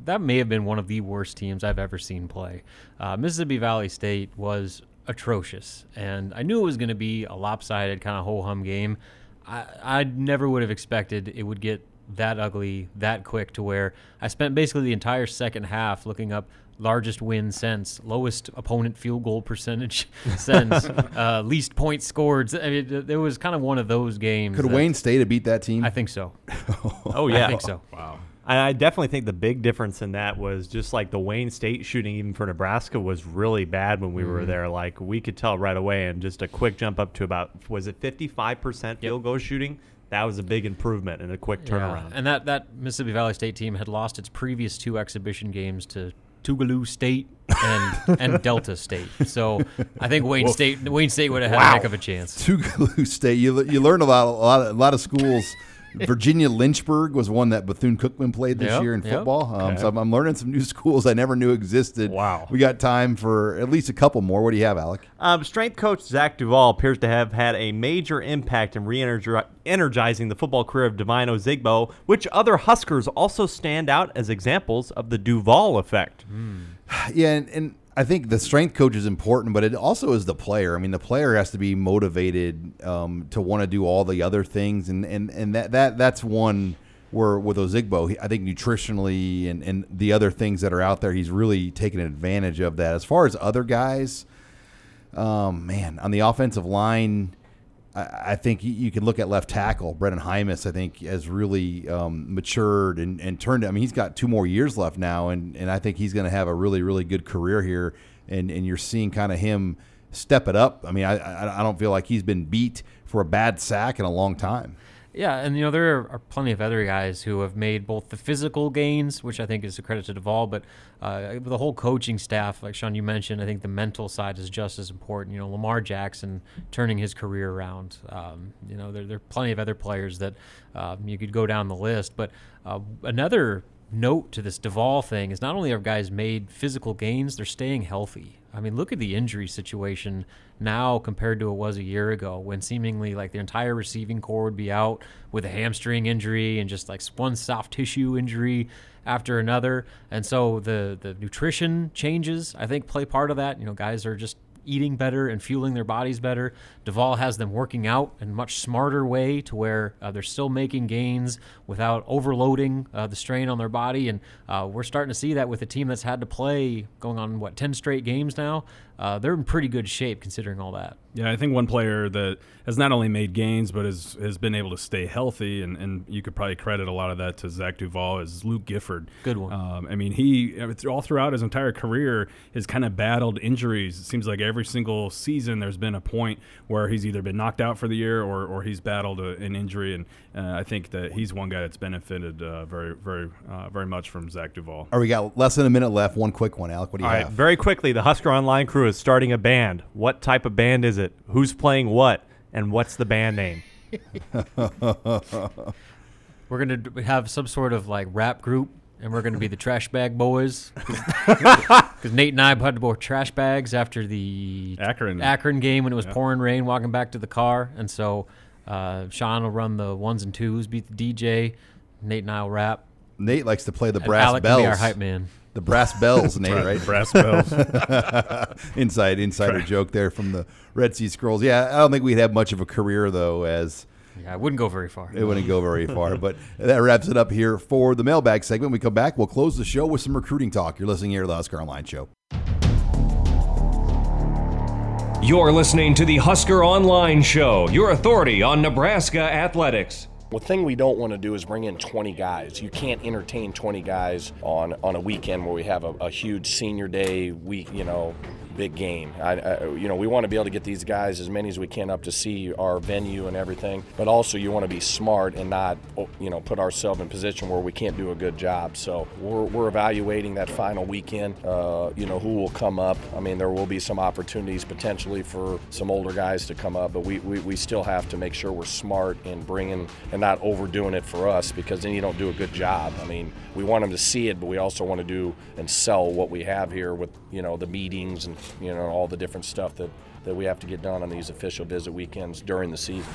that may have been one of the worst teams I've ever seen play. Uh, Mississippi Valley State was atrocious, and I knew it was going to be a lopsided kind of ho hum game. I, I never would have expected it would get that ugly that quick to where I spent basically the entire second half looking up largest win since, lowest opponent field goal percentage <laughs> since, <laughs> uh, least points scored. I mean, it, it was kind of one of those games. Could Wayne State have beat that team? I think so. Oh <laughs> yeah, I think so. Wow. I, I definitely think the big difference in that was just like the Wayne State shooting, even for Nebraska, was really bad when we were Mhm. there. Like we could tell right away, and just a quick jump up to about was it fifty five percent field goal shooting. That was a big improvement and a quick turnaround. And that, that Mississippi Valley State team had lost its previous two exhibition games to Tougaloo State and <laughs> and Delta State. So I think Wayne Woof. State Wayne State would have had Wow. a heck of a chance. Tougaloo State. You, you learn a lot, a lot, of, a lot of schools. <laughs> Virginia Lynchburg was one that Bethune Cookman played this Yep, year in yep. football. Um, Okay. So I'm, I'm learning some new <laughs> schools I never knew existed. Wow. We got time for at least a couple more. What do you have, Alec? Um, strength coach Zach Duvall appears to have had a major impact in re-energizing the football career of Devine Ozigbo, which other Huskers also stand out as examples of the Duvall effect. <sighs> Yeah, and, and I think the strength coach is important, but it also is the player. I mean, the player has to be motivated um, to want to do all the other things, and and, and that, that that's one where with Ozigbo, I think nutritionally and, and the other things that are out there, he's really taken advantage of that. As far as other guys, um, man, on the offensive line, I, think you, can look at left tackle Brenden Jaimes. I think has really um, matured and, and turned. I mean, he's got two more years left now, and, and I think he's going to have a really really good career here. And and you're seeing kind of him step it up. I mean, I, I I don't feel like he's been beat for a bad sack in a long time. Yeah, and you know there are plenty of other guys who have made both the physical gains, which I think is a credit to Duvall, but uh, the whole coaching staff, like Sean, you mentioned, I think the mental side is just as important. You know, Lamar Jackson turning his career around. Um, you know, there, there are plenty of other players that um, you could go down the list, but uh, another note to this Duvall thing is not only have guys made physical gains, they're staying healthy. I mean, look at the injury situation now compared to it was a year ago when seemingly like the entire receiving core would be out with a hamstring injury and just like one soft tissue injury after another. And so the the nutrition changes I think play part of that. You know, guys are just eating better and fueling their bodies better. Duvall has them working out in a much smarter way to where uh, they're still making gains without overloading uh, the strain on their body. And uh, we're starting to see that with a team that's had to play going on, what, 10 straight games now? Uh, they're in pretty good shape considering all that. Yeah, I think one player that has not only made gains but has has been able to stay healthy, and, and you could probably credit a lot of that to Zach Duvall is Luke Gifford. Good one. Um, I mean, he all throughout his entire career has kind of battled injuries. It seems like every single season there's been a point where he's either been knocked out for the year or, or he's battled a, an injury, and uh, I think that he's one guy that's benefited uh, very very uh, very much from Zach Duvall. All right, we got less than a minute left. One quick one, Alec. What do you All right, have? very quickly, the Husker Online crew is starting a band. What type of band is it? Who's playing what? And what's the band name? <laughs> We're going to have some sort of like rap group. And we're going to be the Trash Bag Boys <laughs> because Nate and I had to wear trash bags after the Akron Akron game when it was Yeah. pouring rain, walking back to the car, and so uh, Sean will run the ones and twos, beat the DJ. Nate and I will rap. Nate likes to play the brass Alec bells. can be our hype man. The brass bells, Nate, right, right? brass bells. <laughs> Inside insider joke there from the Red Sea Scrolls. Yeah, I don't think we'd have much of a career though, as Yeah, I wouldn't go very far. it wouldn't go very far. But that wraps it up here for the mailbag segment. We come back, we'll close the show with some recruiting talk. You're listening here to the Husker Online Show. You're listening to the Husker Online Show, your authority on Nebraska athletics. The thing we don't want to do is bring in 20 guys. You can't entertain 20 guys on, on a weekend where we have a, a huge senior day week, you know, big game. I, I, you know, we want to be able to get these guys as many as we can up to see our venue and everything. But also, you want to be smart and not, you know, put ourselves in position where we can't do a good job. So we're, we're evaluating that final weekend. Uh, you know, who will come up. I mean, there will be some opportunities potentially for some older guys to come up, but we, we, we still have to make sure we're smart in bringing and not overdoing it for us because then you don't do a good job. I mean, we want them to see it, but we also want to do and sell what we have here with you know the meetings and you know all the different stuff that that we have to get done on these official visit weekends during the season.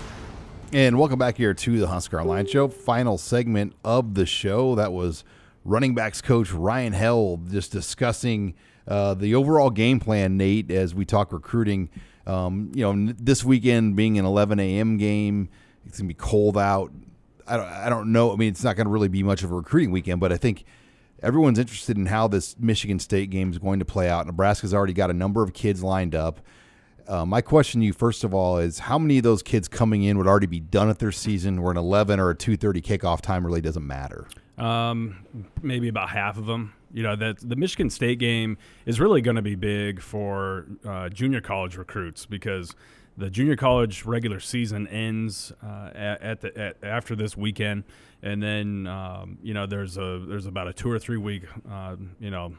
And welcome back here to the Husker Online Show. Final segment of the show. That was running backs coach Ryan Held just discussing uh, the overall game plan, Nate, as we talk recruiting. Um, you know, this weekend being an 11 a.m. game, it's going to be cold out. I don't, I don't know. I mean, it's not going to really be much of a recruiting weekend, but I think everyone's interested in how this Michigan State game is going to play out. Nebraska's already got a number of kids lined up. Uh, my question to you, first of all, is how many of those kids coming in would already be done at their season, where an 11 or a 2:30 kickoff time really doesn't matter? Um, maybe about half of them. You know that the Michigan State game is really going to be big for uh, junior college recruits because the junior college regular season ends uh, at, at, the at, after this weekend, and then um, you know there's a there's about a two or three week uh, you know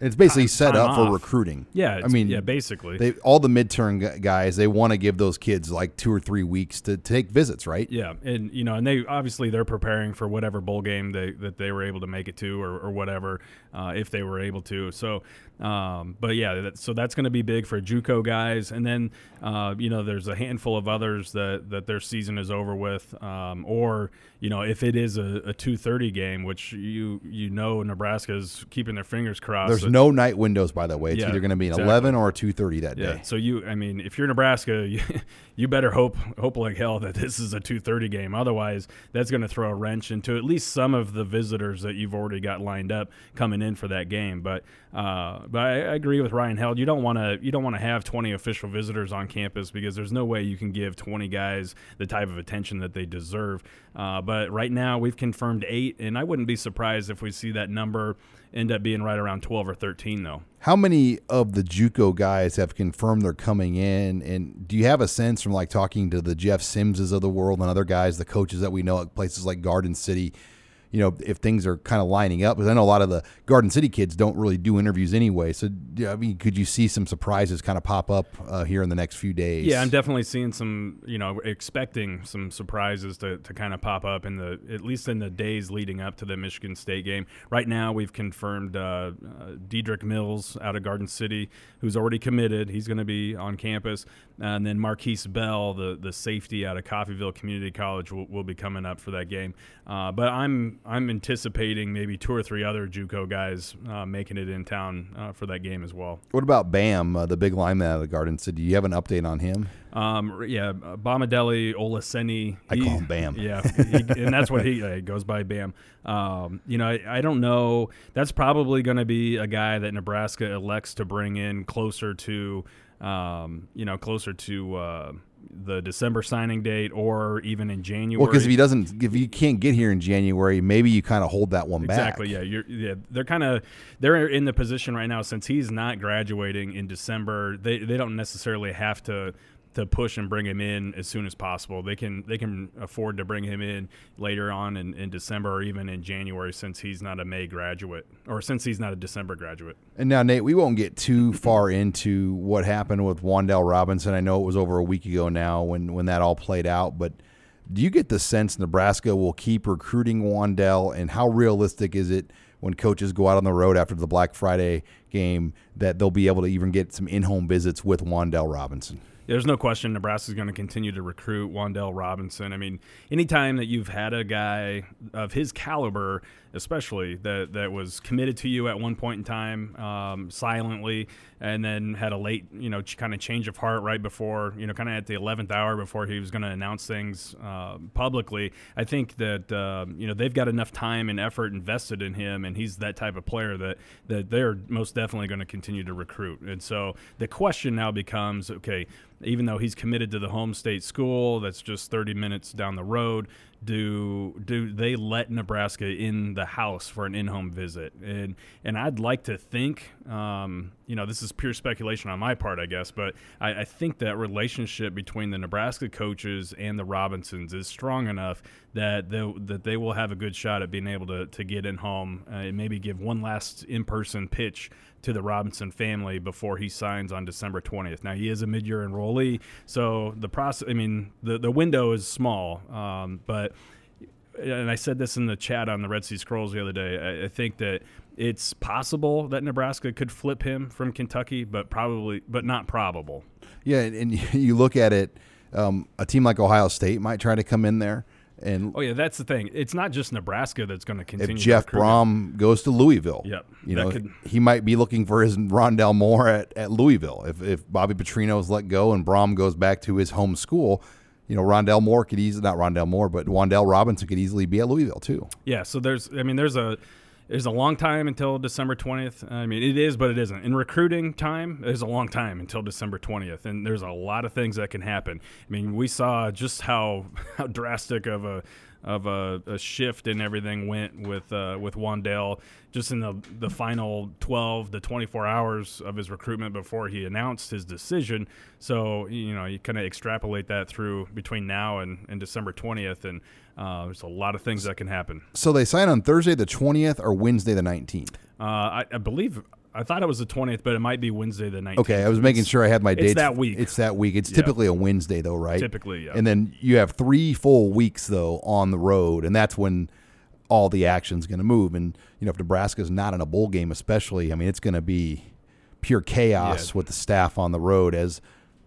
It's basically time- set time up for recruiting. Yeah, I mean, yeah, basically. they all the midterm gu- guys they want to give those kids like two or three weeks to take visits, right? Yeah, and you know, and they obviously they're preparing for whatever bowl game they that they were able to make it to, or, or whatever, uh, if they were able to. So, um, but yeah, that, so that's going to be big for JUCO guys, and then uh, you know, there's a handful of others that that their season is over with, um, or you know, if it is a, a two thirty game, which you you know Nebraska is keeping their fingers crossed. There's no night windows, by the way. It's Yeah, either going to be an exactly. 11 or a 2:30 that Yeah. day. So you, I mean, if you're Nebraska, <laughs> you, you better hope hope like hell that this is a 2:30 game. Otherwise, that's going to throw a wrench into at least some of the visitors that you've already got lined up coming in for that game. But uh, but I, I agree with Ryan Held. You don't want to you don't want to have 20 official visitors on campus because there's no way you can give 20 guys the type of attention that they deserve. Uh, but right now we've confirmed eight, and I wouldn't be surprised if we see that number end up being right around 12 or 13 though. How many of the JUCO guys have confirmed they're coming in? And do you have a sense from like talking to the Jeff Simses of the world and other guys, the coaches that we know at places like Garden City, you know, if things are kind of lining up? Because I know a lot of the Garden City kids don't really do interviews anyway. So, I mean, could you see some surprises kind of pop up uh, here in the next few days? Yeah, I'm definitely seeing some, you know, expecting some surprises to, to kind of pop up in the, at least in the days leading up to the Michigan State game. Right now, we've confirmed uh, uh, Dedrick Mills out of Garden City, who's already committed. He's going to be on campus. And then Marquise Bell, the, the safety out of Coffeyville Community College, will, will be coming up for that game. Uh, but I'm I'm anticipating maybe two or three other JUCO guys uh, making it in town uh, for that game as well. What about Bam, uh, the big lineman out of the Garden City? Do you have an update on him? Um, yeah, uh, Bamidele Olaseni. I call him Bam. Yeah, he, and that's what he <laughs> uh, goes by, Bam. Um, you know, I, I don't know. That's probably going to be a guy that Nebraska elects to bring in closer to, um, you know, closer to uh, the December signing date or even in January. Well, because if he doesn't, if you can't get here in January, maybe you kind of hold that one back. Exactly. Yeah. You're, yeah. They're kind of they're in the position right now since he's not graduating in December. They they don't necessarily have to to push and bring him in as soon as possible. They can they can afford to bring him in later on in, in December or even in January since he's not a May graduate or since he's not a December graduate. And now, Nate, we won't get too far into what happened with Wandell Robinson. I know it was over a week ago now when, when that all played out, but do you get the sense Nebraska will keep recruiting Wandell? And how realistic is it when coaches go out on the road after the Black Friday game that they'll be able to even get some in home visits with Wandell Robinson? There's no question Nebraska's going to continue to recruit Wandell Robinson. I mean, anytime that you've had a guy of his caliber, especially that that was committed to you at one point in time um, silently, and then had a late, you know, kind of change of heart right before, you know, kind of at the 11th hour before he was going to announce things uh, publicly. I think that um, you know they've got enough time and effort invested in him, and he's that type of player that that they're most definitely going to continue to recruit. And so the question now becomes, okay even though he's committed to the home state school that's just 30 minutes down the road do do they let Nebraska in the house for an in-home visit and and I'd like to think um, you know this is pure speculation on my part I guess but I, I think that relationship between the Nebraska coaches and the Robinsons is strong enough that they, that they will have a good shot at being able to, to get in home uh, and maybe give one last in-person pitch to the Robinson family before he signs on December 20th. Now he is a mid-year enrollee, so the process. I mean, the the window is small, um, but and I said this in the chat on the Red Sea Scrolls the other day. I, I think that it's possible that Nebraska could flip him from Kentucky, but probably, but not probable. Yeah, and, and <laughs> you look at it, um, a team like Ohio State might try to come in there. And Oh yeah, that's the thing. It's not just Nebraska that's going to continue. if Jeff. Brohm goes to Louisville, Yep, you know could- he might be looking for his Rondell Moore at, at Louisville. If if Bobby Petrino is let go and Brohm goes back to his home school, you know, Rondell Moore could easily not Rondell Moore, but Wandell Robinson could easily be at Louisville too. Yeah, so there's, I mean, there's a there's a long time until December 20th. I mean, it is, but it isn't. In recruiting time, there's a long time until December 20th, and there's a lot of things that can happen. I mean, we saw just how <laughs> how drastic of a of a, a shift and everything went with uh, with Wandell just in the the final 12 to 24 hours of his recruitment before he announced his decision. So you know you kind of extrapolate that through between now and, and December 20th, and uh, there's a lot of things that can happen. So they sign on Thursday the 20th or Wednesday the 19th. Uh, I, I believe I thought it was the 20th, but it might be Wednesday the 19th. Okay, I was making sure I had my it's dates. It's that week. It's that week. It's Yeah. typically a Wednesday though, right? Typically, yeah. And then you have three full weeks though on the road, and that's when all the action's going to move. And you know, if Nebraska's not in a bowl game, especially, I mean, it's going to be pure chaos with the staff on the road as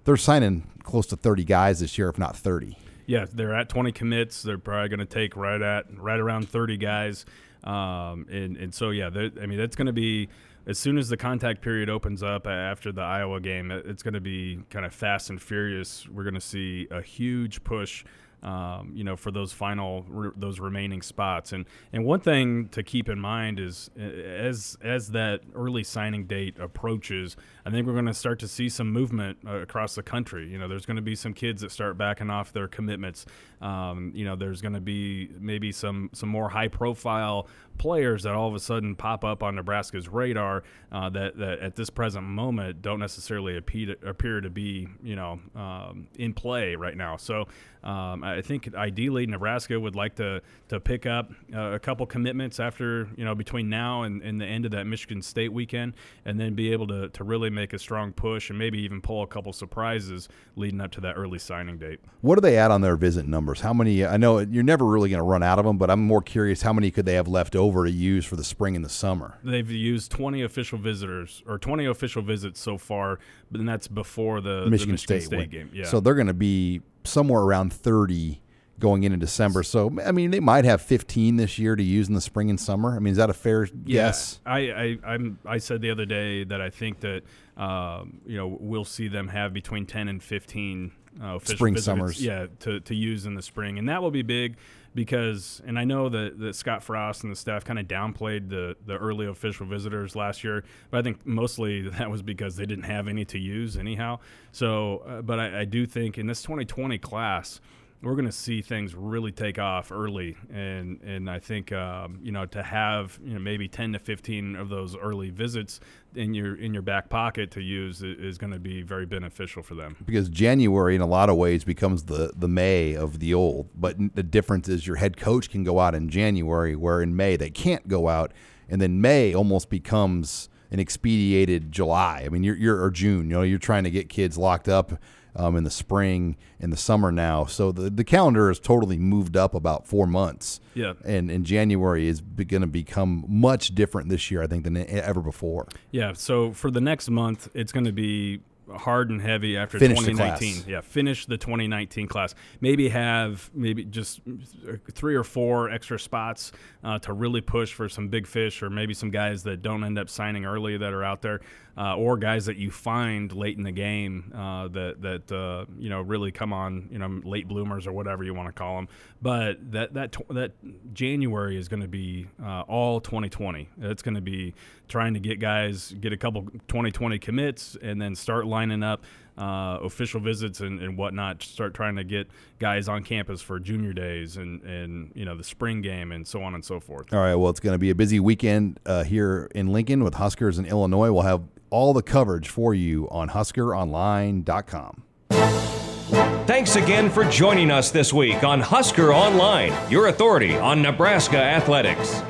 they're signing close to 30 guys this year, if not 30. Yeah, they're at 20 commits. They're probably going to take right at right around 30 guys, um, and and so yeah, I mean that's going to be as soon as the contact period opens up after the Iowa game, it's going to be kind of fast and furious. We're going to see a huge push. Um, you know, for those final, those remaining spots, and and one thing to keep in mind is as as that early signing date approaches, I think we're going to start to see some movement uh, across the country. You know, there's going to be some kids that start backing off their commitments. Um, you know, there's going to be maybe some some more high profile players that all of a sudden pop up on Nebraska's radar uh, that that at this present moment don't necessarily appear to, appear to be you know um, in play right now. So. Um, I think ideally Nebraska would like to to pick up uh, a couple commitments after you know between now and, and the end of that Michigan State weekend, and then be able to, to really make a strong push and maybe even pull a couple surprises leading up to that early signing date. What do they add on their visit numbers? How many? I know you're never really going to run out of them, but I'm more curious how many could they have left over to use for the spring and the summer? They've used 20 official visitors or 20 official visits so far, but then that's before the the Michigan, Michigan State, State, game. Yeah. So they're going to be somewhere around 30 going into December. So I mean, they might have 15 this year to use in the spring and summer. I mean, is that a fair guess? I, I I'm I said the other day that I think that um, you know we'll see them have between 10 and 15 uh, Spring, visits, summers. yeah, to, to use in the spring, and that will be big because and I know that, that Scott Frost and the staff kind of downplayed the the early official visitors last year, but I think mostly <laughs> that was because they didn't have any to use anyhow. So, uh, but I, I do think in this 2020 class we're going to see things really take off early, and and I think um, you know to have you know maybe ten to fifteen of those early visits in your in your back pocket to use is going to be very beneficial for them. Because January, in a lot of ways, becomes the the May of the old. But the difference is your head coach can go out in January, where in May they can't go out, and then May almost becomes an expedited July. I mean, you're, you're or June. You know, you're trying to get kids locked up um, in the spring in the summer now. So the the calendar has totally moved up about four months. Yeah. and and January is going to become much different this year, I think, than ever before. Yeah. So for the next month, it's going to be hard and heavy after Finish 2019. Yeah, finish the 2019 class. Maybe have maybe just three or four extra spots uh, to really push for some big fish, or maybe some guys that don't end up signing early that are out there, uh, or guys that you find late in the game uh, that that uh, you know really come on, you know, late bloomers or whatever you want to call them. But that that tw- that January is going to be uh, all 2020. It's going to be trying to get guys get a couple 2020 commits and then start lining up uh, official visits and, and whatnot. Start trying to get guys on campus for junior days and and you know the spring game and so on and so forth. All right. Well, it's going to be a busy weekend uh, here in Lincoln with Huskers in Illinois. We'll have all the coverage for you on HuskerOnline.com. Thanks again for joining us this week on Husker Online, your authority on Nebraska athletics.